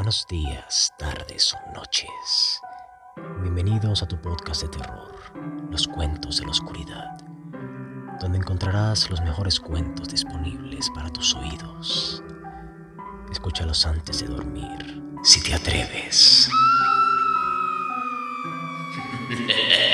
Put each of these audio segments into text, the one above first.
Buenos días, tardes o noches. Bienvenidos a tu podcast de terror, Los Cuentos de la Oscuridad, donde encontrarás los mejores cuentos disponibles para tus oídos. Escúchalos antes de dormir, si te atreves.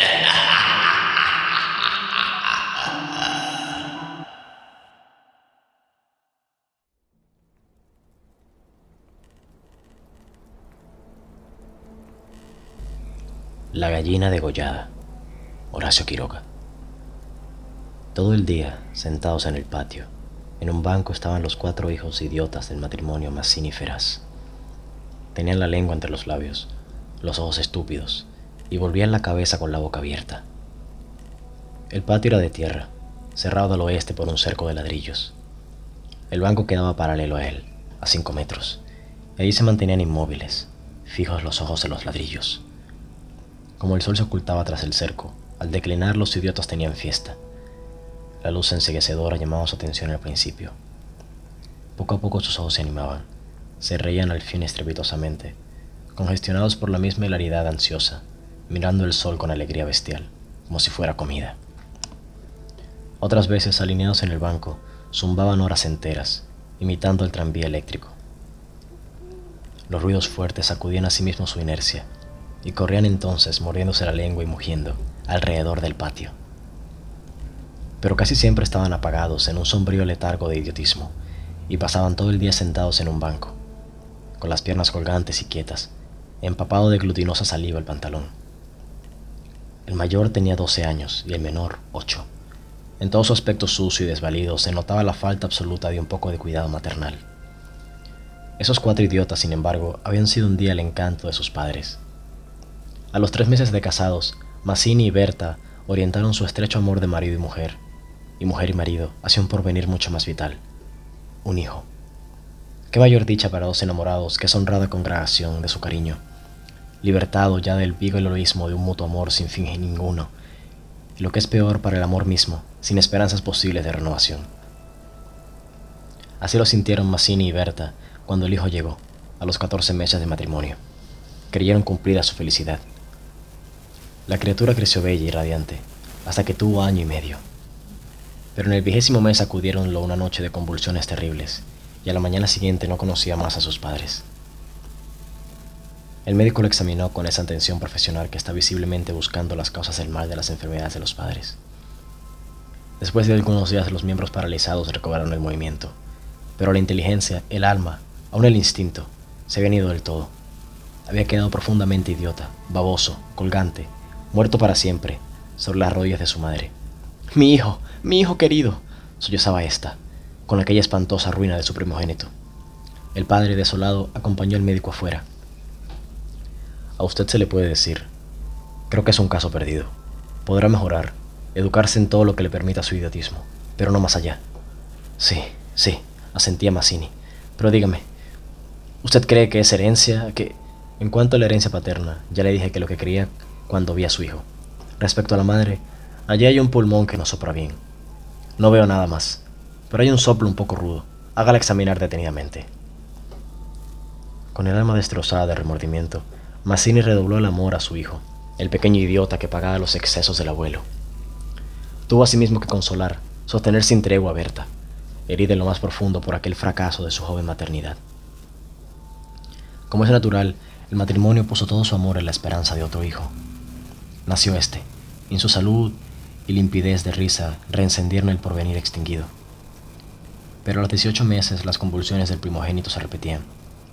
La gallina degollada. Horacio Quiroga. Todo el día, sentados en el patio, en un banco estaban los cuatro hijos idiotas del matrimonio Mazzini Feraz. Tenían la lengua entre los labios, los ojos estúpidos, y volvían la cabeza con la boca abierta. El patio era de tierra, cerrado al oeste por un cerco de ladrillos. El banco quedaba paralelo a él, a cinco metros, y allí se mantenían inmóviles, fijos los ojos en los ladrillos. Como el sol se ocultaba tras el cerco, al declinar los idiotas tenían fiesta. La luz enseguecedora llamaba su atención al principio. Poco a poco sus ojos se animaban, se reían al fin estrepitosamente, congestionados por la misma hilaridad ansiosa, mirando el sol con alegría bestial, como si fuera comida. Otras veces, alineados en el banco, zumbaban horas enteras, imitando el tranvía eléctrico. Los ruidos fuertes sacudían a sí mismos su inercia, y corrían entonces mordiéndose la lengua y mugiendo alrededor del patio. Pero casi siempre estaban apagados en un sombrío letargo de idiotismo y pasaban todo el día sentados en un banco, con las piernas colgantes y quietas, empapado de glutinosa saliva el pantalón. El mayor tenía 12 años y el menor 8. En todo su aspecto sucio y desvalido se notaba la falta absoluta de un poco de cuidado maternal. Esos cuatro idiotas, sin embargo, habían sido un día el encanto de sus padres, a los tres meses de casados, Mazzini y Berta orientaron su estrecho amor de marido y mujer, y mujer y marido hacia un porvenir mucho más vital, un hijo. Qué mayor dicha para dos enamorados que esa honrada congregación de su cariño, libertado ya del vigo heroísmo de un mutuo amor sin fin ninguno, y lo que es peor para el amor mismo, sin esperanzas posibles de renovación. Así lo sintieron Mazzini y Berta cuando el hijo llegó, a los 14 meses de matrimonio. Creyeron cumplida su felicidad. La criatura creció bella y radiante, hasta que tuvo año y medio. Pero en el vigésimo mes acudieronlo una noche de convulsiones terribles, y a la mañana siguiente no conocía más a sus padres. El médico lo examinó con esa atención profesional que está visiblemente buscando las causas del mal de las enfermedades de los padres. Después de algunos días los miembros paralizados recobraron el movimiento, pero la inteligencia, el alma, aún el instinto, se habían ido del todo. Había quedado profundamente idiota, baboso, colgante, muerto para siempre, sobre las rodillas de su madre. Mi hijo, mi hijo querido, sollozaba ésta, con aquella espantosa ruina de su primogénito. El padre, desolado, acompañó al médico afuera. A usted se le puede decir, creo que es un caso perdido. Podrá mejorar, educarse en todo lo que le permita su idiotismo, pero no más allá. Sí, sí, asentía Mazzini. Pero dígame, ¿usted cree que es herencia? Que, en cuanto a la herencia paterna, ya le dije que lo que quería cuando vi a su hijo. Respecto a la madre, allí hay un pulmón que no sopra bien. No veo nada más, pero hay un soplo un poco rudo. Hágala examinar detenidamente. Con el alma destrozada de remordimiento, Mazzini redobló el amor a su hijo, el pequeño idiota que pagaba los excesos del abuelo. Tuvo asimismo que consolar, sostener sin tregua a Berta, herida en lo más profundo por aquel fracaso de su joven maternidad. Como es natural, el matrimonio puso todo su amor en la esperanza de otro hijo, nació este, y en su salud y limpidez de risa reencendieron el porvenir extinguido. Pero a los 18 meses las convulsiones del primogénito se repetían,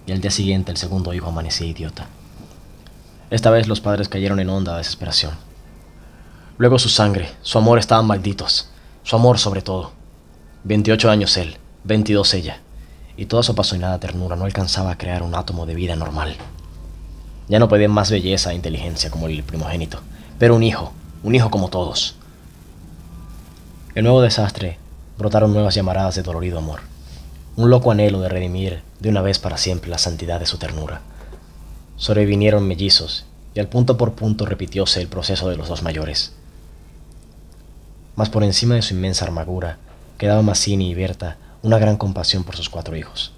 y al día siguiente el segundo hijo amanecía idiota. Esta vez los padres cayeron en honda desesperación. Luego su sangre, su amor estaban malditos, su amor sobre todo. 28 años él, 22 ella, y toda su apasionada ternura no alcanzaba a crear un átomo de vida normal. Ya no pedían más belleza e inteligencia como el primogénito, pero un hijo, un hijo como todos. El nuevo desastre brotaron nuevas llamaradas de dolorido amor, un loco anhelo de redimir de una vez para siempre la santidad de su ternura. Sobrevinieron mellizos y al punto por punto repitióse el proceso de los dos mayores. Mas por encima de su inmensa armadura quedaba Mazzini y Berta una gran compasión por sus cuatro hijos.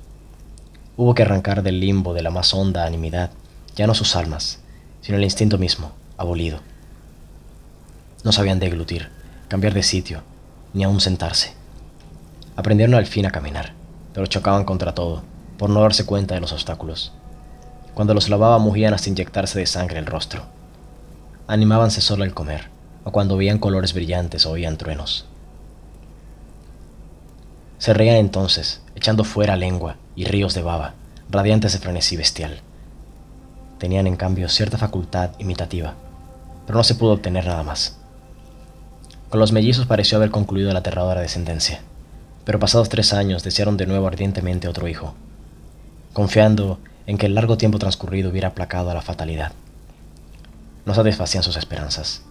Hubo que arrancar del limbo de la más honda animidad, ya no sus almas, sino el instinto mismo, abolido. No sabían deglutir, cambiar de sitio, ni aún sentarse. Aprendieron al fin a caminar, pero chocaban contra todo, por no darse cuenta de los obstáculos. Cuando los lavaba mugían hasta inyectarse de sangre el rostro. Animábanse solo al comer, o cuando veían colores brillantes o oían truenos. Se reían entonces, echando fuera lengua y ríos de baba, radiantes de frenesí bestial. Tenían en cambio cierta facultad imitativa, pero no se pudo obtener nada más. Con los mellizos pareció haber concluido la aterradora descendencia, pero pasados tres años desearon de nuevo ardientemente otro hijo, confiando en que el largo tiempo transcurrido hubiera aplacado a la fatalidad. No satisfacían sus esperanzas,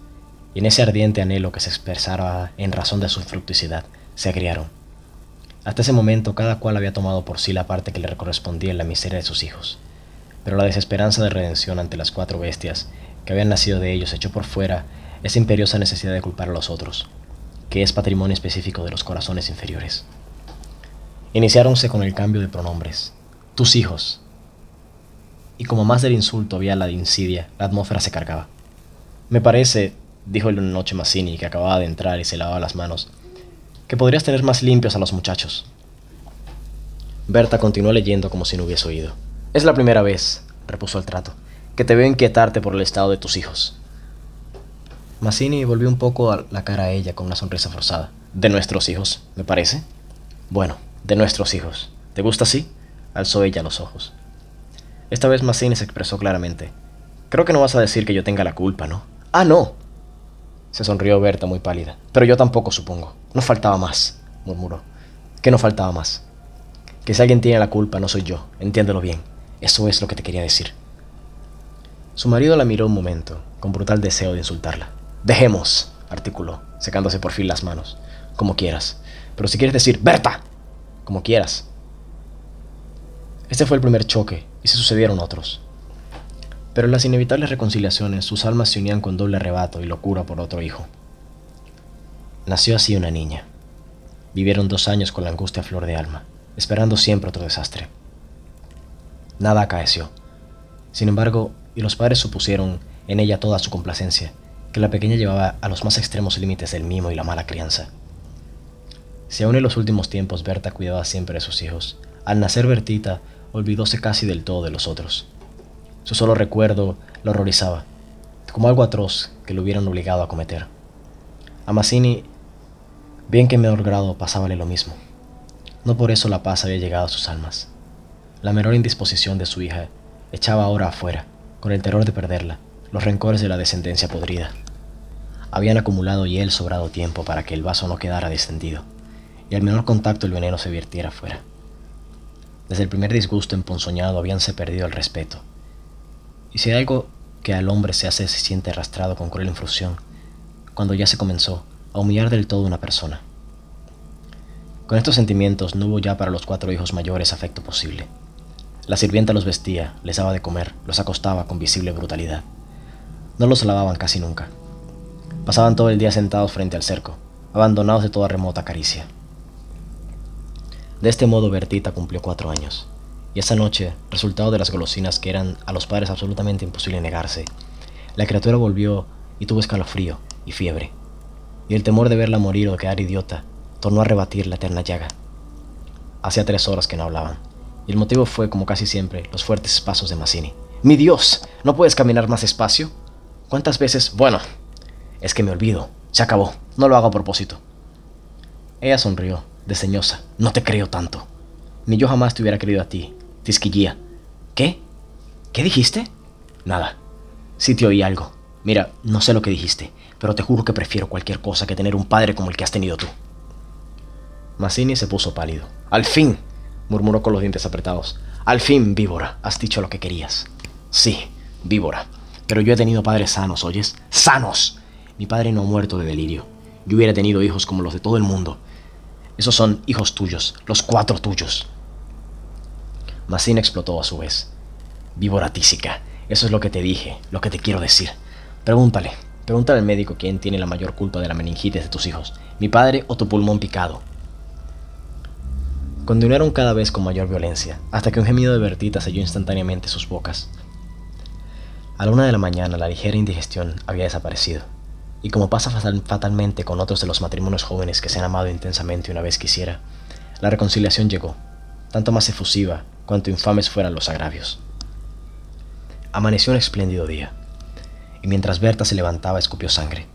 y en ese ardiente anhelo que se expresara en razón de su fructicidad, se agriaron hasta ese momento cada cual había tomado por sí la parte que le correspondía en la miseria de sus hijos, pero la desesperanza de redención ante las cuatro bestias que habían nacido de ellos echó por fuera esa imperiosa necesidad de culpar a los otros, que es patrimonio específico de los corazones inferiores. Iniciáronse con el cambio de pronombres. Tus hijos. Y como más del insulto había la insidia, la atmósfera se cargaba. Me parece, dijo el noche Mazzini, que acababa de entrar y se lavaba las manos, que podrías tener más limpios a los muchachos. Berta continuó leyendo como si no hubiese oído. Es la primera vez, repuso el trato, que te veo inquietarte por el estado de tus hijos. Mazzini volvió un poco la cara a ella con una sonrisa forzada. ¿De nuestros hijos, me parece? Bueno, de nuestros hijos. ¿Te gusta así? Alzó ella los ojos. Esta vez Mazzini se expresó claramente. Creo que no vas a decir que yo tenga la culpa, ¿no? Ah, no, se sonrió Berta muy pálida. Pero yo tampoco, supongo. No faltaba más, murmuró. ¿Qué no faltaba más? Que si alguien tiene la culpa, no soy yo. Entiéndelo bien. Eso es lo que te quería decir. Su marido la miró un momento, con brutal deseo de insultarla. Dejemos, articuló, secándose por fin las manos. Como quieras. Pero si quieres decir, Berta, como quieras. Este fue el primer choque, y se sucedieron otros. Pero en las inevitables reconciliaciones sus almas se unían con doble arrebato y locura por otro hijo. Nació así una niña. Vivieron dos años con la angustia flor de alma, esperando siempre otro desastre. Nada acaeció. Sin embargo, y los padres supusieron en ella toda su complacencia, que la pequeña llevaba a los más extremos límites del mimo y la mala crianza. Si aún en los últimos tiempos Berta cuidaba siempre de sus hijos, al nacer Bertita olvidóse casi del todo de los otros. Su solo recuerdo lo horrorizaba, como algo atroz que lo hubieran obligado a cometer. A Mazzini, bien que en menor grado pasábale lo mismo. No por eso la paz había llegado a sus almas. La menor indisposición de su hija echaba ahora afuera, con el terror de perderla, los rencores de la descendencia podrida. Habían acumulado él sobrado tiempo para que el vaso no quedara descendido, y al menor contacto el veneno se vertiera afuera. Desde el primer disgusto emponzoñado habíanse perdido el respeto, y si hay algo que al hombre se hace se siente arrastrado con cruel infusión, cuando ya se comenzó a humillar del todo una persona. Con estos sentimientos no hubo ya para los cuatro hijos mayores afecto posible. La sirvienta los vestía, les daba de comer, los acostaba con visible brutalidad. No los lavaban casi nunca. Pasaban todo el día sentados frente al cerco, abandonados de toda remota caricia. De este modo Bertita cumplió cuatro años. Y esa noche, resultado de las golosinas que eran a los padres absolutamente imposible negarse, la criatura volvió y tuvo escalofrío y fiebre. Y el temor de verla morir o quedar idiota tornó a rebatir la eterna llaga. Hacía tres horas que no hablaban, y el motivo fue, como casi siempre, los fuertes pasos de Mazzini. ¡Mi Dios! ¿No puedes caminar más despacio? ¿Cuántas veces? Bueno, es que me olvido. Se acabó. No lo hago a propósito. Ella sonrió, desdeñosa. No te creo tanto. Ni yo jamás te hubiera querido a ti, Tisquillía. ¿Qué? ¿Qué dijiste? Nada. Sí te oí algo. Mira, no sé lo que dijiste, pero te juro que prefiero cualquier cosa que tener un padre como el que has tenido tú. Mazzini se puso pálido. Al fin, murmuró con los dientes apretados. Al fin, víbora, has dicho lo que querías. Sí, víbora. Pero yo he tenido padres sanos, ¿oyes? ¡Sanos! Mi padre no ha muerto de delirio. Yo hubiera tenido hijos como los de todo el mundo. Esos son hijos tuyos, los cuatro tuyos. Massina explotó a su vez. Víbora tísica, eso es lo que te dije, lo que te quiero decir. Pregúntale, pregúntale al médico quién tiene la mayor culpa de la meningitis de tus hijos, mi padre o tu pulmón picado. Continuaron cada vez con mayor violencia, hasta que un gemido de Bertita selló instantáneamente sus bocas. A la una de la mañana la ligera indigestión había desaparecido, y como pasa fatalmente con otros de los matrimonios jóvenes que se han amado intensamente una vez quisiera, la reconciliación llegó, tanto más efusiva cuanto infames fueran los agravios. Amaneció un espléndido día, y mientras Berta se levantaba escupió sangre.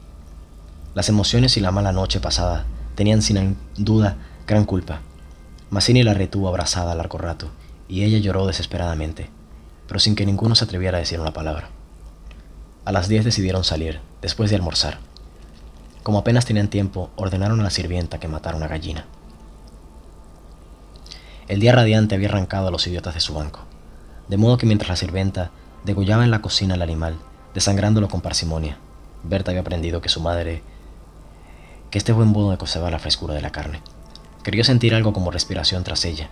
Las emociones y la mala noche pasada tenían sin duda gran culpa. Mazzini la retuvo abrazada largo rato, y ella lloró desesperadamente, pero sin que ninguno se atreviera a decir una palabra. A las diez decidieron salir, después de almorzar. Como apenas tenían tiempo, ordenaron a la sirvienta que matara una gallina. El día radiante había arrancado a los idiotas de su banco, de modo que mientras la sirvienta Degollaba en la cocina el animal, desangrándolo con parsimonia. Berta había aprendido que su madre, que este buen modo de la frescura de la carne. Quería sentir algo como respiración tras ella.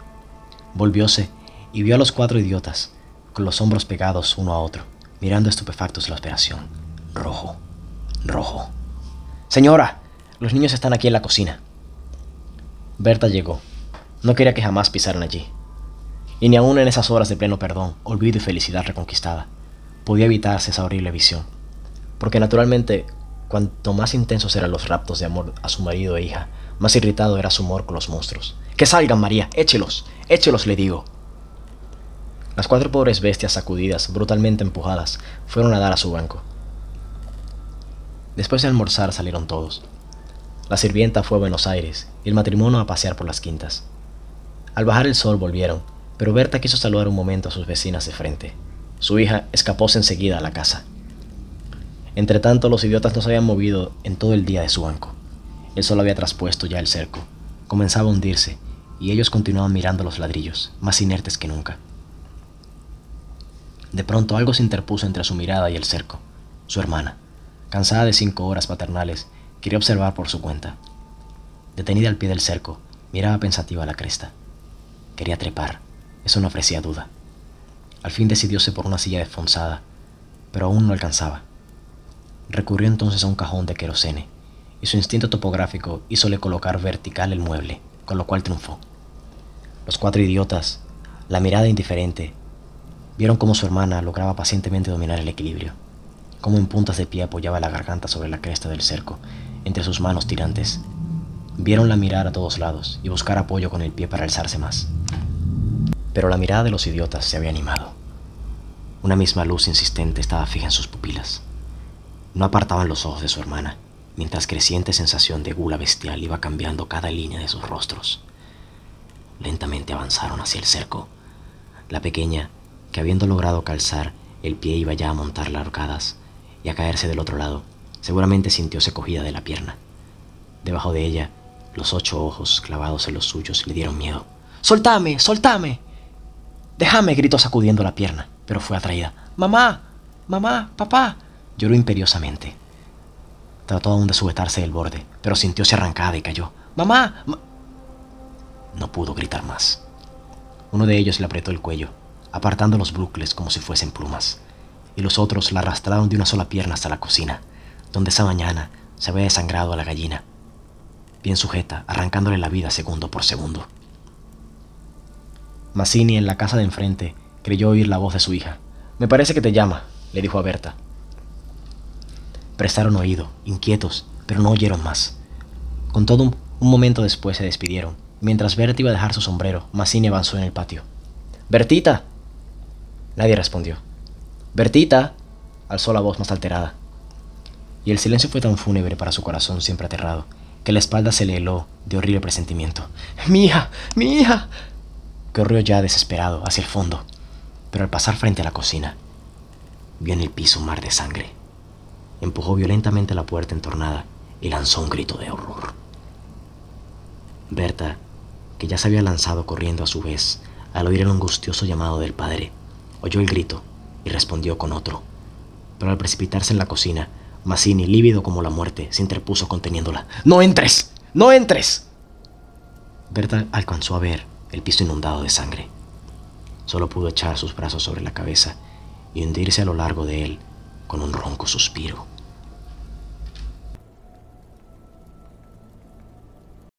Volvióse y vio a los cuatro idiotas, con los hombros pegados uno a otro, mirando estupefactos la operación. Rojo, rojo. Señora, los niños están aquí en la cocina. Berta llegó. No quería que jamás pisaran allí y ni aun en esas horas de pleno perdón, olvido y felicidad reconquistada, podía evitarse esa horrible visión. Porque naturalmente, cuanto más intensos eran los raptos de amor a su marido e hija, más irritado era su amor con los monstruos. ¡Que salgan, María! ¡Échelos! ¡Échelos, le digo! Las cuatro pobres bestias sacudidas, brutalmente empujadas, fueron a dar a su banco. Después de almorzar salieron todos. La sirvienta fue a Buenos Aires y el matrimonio a pasear por las quintas. Al bajar el sol volvieron, pero Berta quiso saludar un momento a sus vecinas de frente. Su hija escapóse enseguida a la casa. Entretanto, los idiotas no se habían movido en todo el día de su banco. El sol había traspuesto ya el cerco. Comenzaba a hundirse, y ellos continuaban mirando los ladrillos, más inertes que nunca. De pronto algo se interpuso entre su mirada y el cerco. Su hermana, cansada de cinco horas paternales, quería observar por su cuenta. Detenida al pie del cerco, miraba pensativa la cresta. Quería trepar, eso no ofrecía duda. Al fin decidióse por una silla desfonzada, pero aún no alcanzaba. Recurrió entonces a un cajón de querosene, y su instinto topográfico hízole colocar vertical el mueble, con lo cual triunfó. Los cuatro idiotas, la mirada indiferente, vieron cómo su hermana lograba pacientemente dominar el equilibrio, cómo en puntas de pie apoyaba la garganta sobre la cresta del cerco, entre sus manos tirantes. Vieronla mirar a todos lados y buscar apoyo con el pie para alzarse más pero la mirada de los idiotas se había animado. Una misma luz insistente estaba fija en sus pupilas. No apartaban los ojos de su hermana, mientras creciente sensación de gula bestial iba cambiando cada línea de sus rostros. Lentamente avanzaron hacia el cerco. La pequeña, que habiendo logrado calzar, el pie iba ya a montar las arcadas y a caerse del otro lado, seguramente sintióse cogida de la pierna. Debajo de ella, los ocho ojos clavados en los suyos le dieron miedo. ¡Soltame! ¡Soltame! Déjame, gritó sacudiendo la pierna, pero fue atraída. Mamá, mamá, papá. Lloró imperiosamente. Trató aún de sujetarse del borde, pero sintióse arrancada y cayó. Mamá. No pudo gritar más. Uno de ellos le apretó el cuello, apartando los bucles como si fuesen plumas, y los otros la arrastraron de una sola pierna hasta la cocina, donde esa mañana se había desangrado a la gallina, bien sujeta, arrancándole la vida segundo por segundo. Mazzini, en la casa de enfrente, creyó oír la voz de su hija. Me parece que te llama, le dijo a Berta. Prestaron oído, inquietos, pero no oyeron más. Con todo, un, momento después se despidieron. Mientras Berta iba a dejar su sombrero, Mazzini avanzó en el patio. ¡Bertita! Nadie respondió. ¡Bertita! alzó la voz más alterada. Y el silencio fue tan fúnebre para su corazón siempre aterrado, que la espalda se le heló de horrible presentimiento. ¡Mi hija! ¡Mi hija! corrió ya desesperado hacia el fondo, pero al pasar frente a la cocina, vio en el piso un mar de sangre. Empujó violentamente la puerta entornada y lanzó un grito de horror. Berta, que ya se había lanzado corriendo a su vez al oír el angustioso llamado del padre, oyó el grito y respondió con otro. Pero al precipitarse en la cocina, Mazzini, lívido como la muerte, se interpuso conteniéndola. ¡No entres! ¡No entres! Berta alcanzó a ver el piso inundado de sangre. Solo pudo echar sus brazos sobre la cabeza y hundirse a lo largo de él con un ronco suspiro.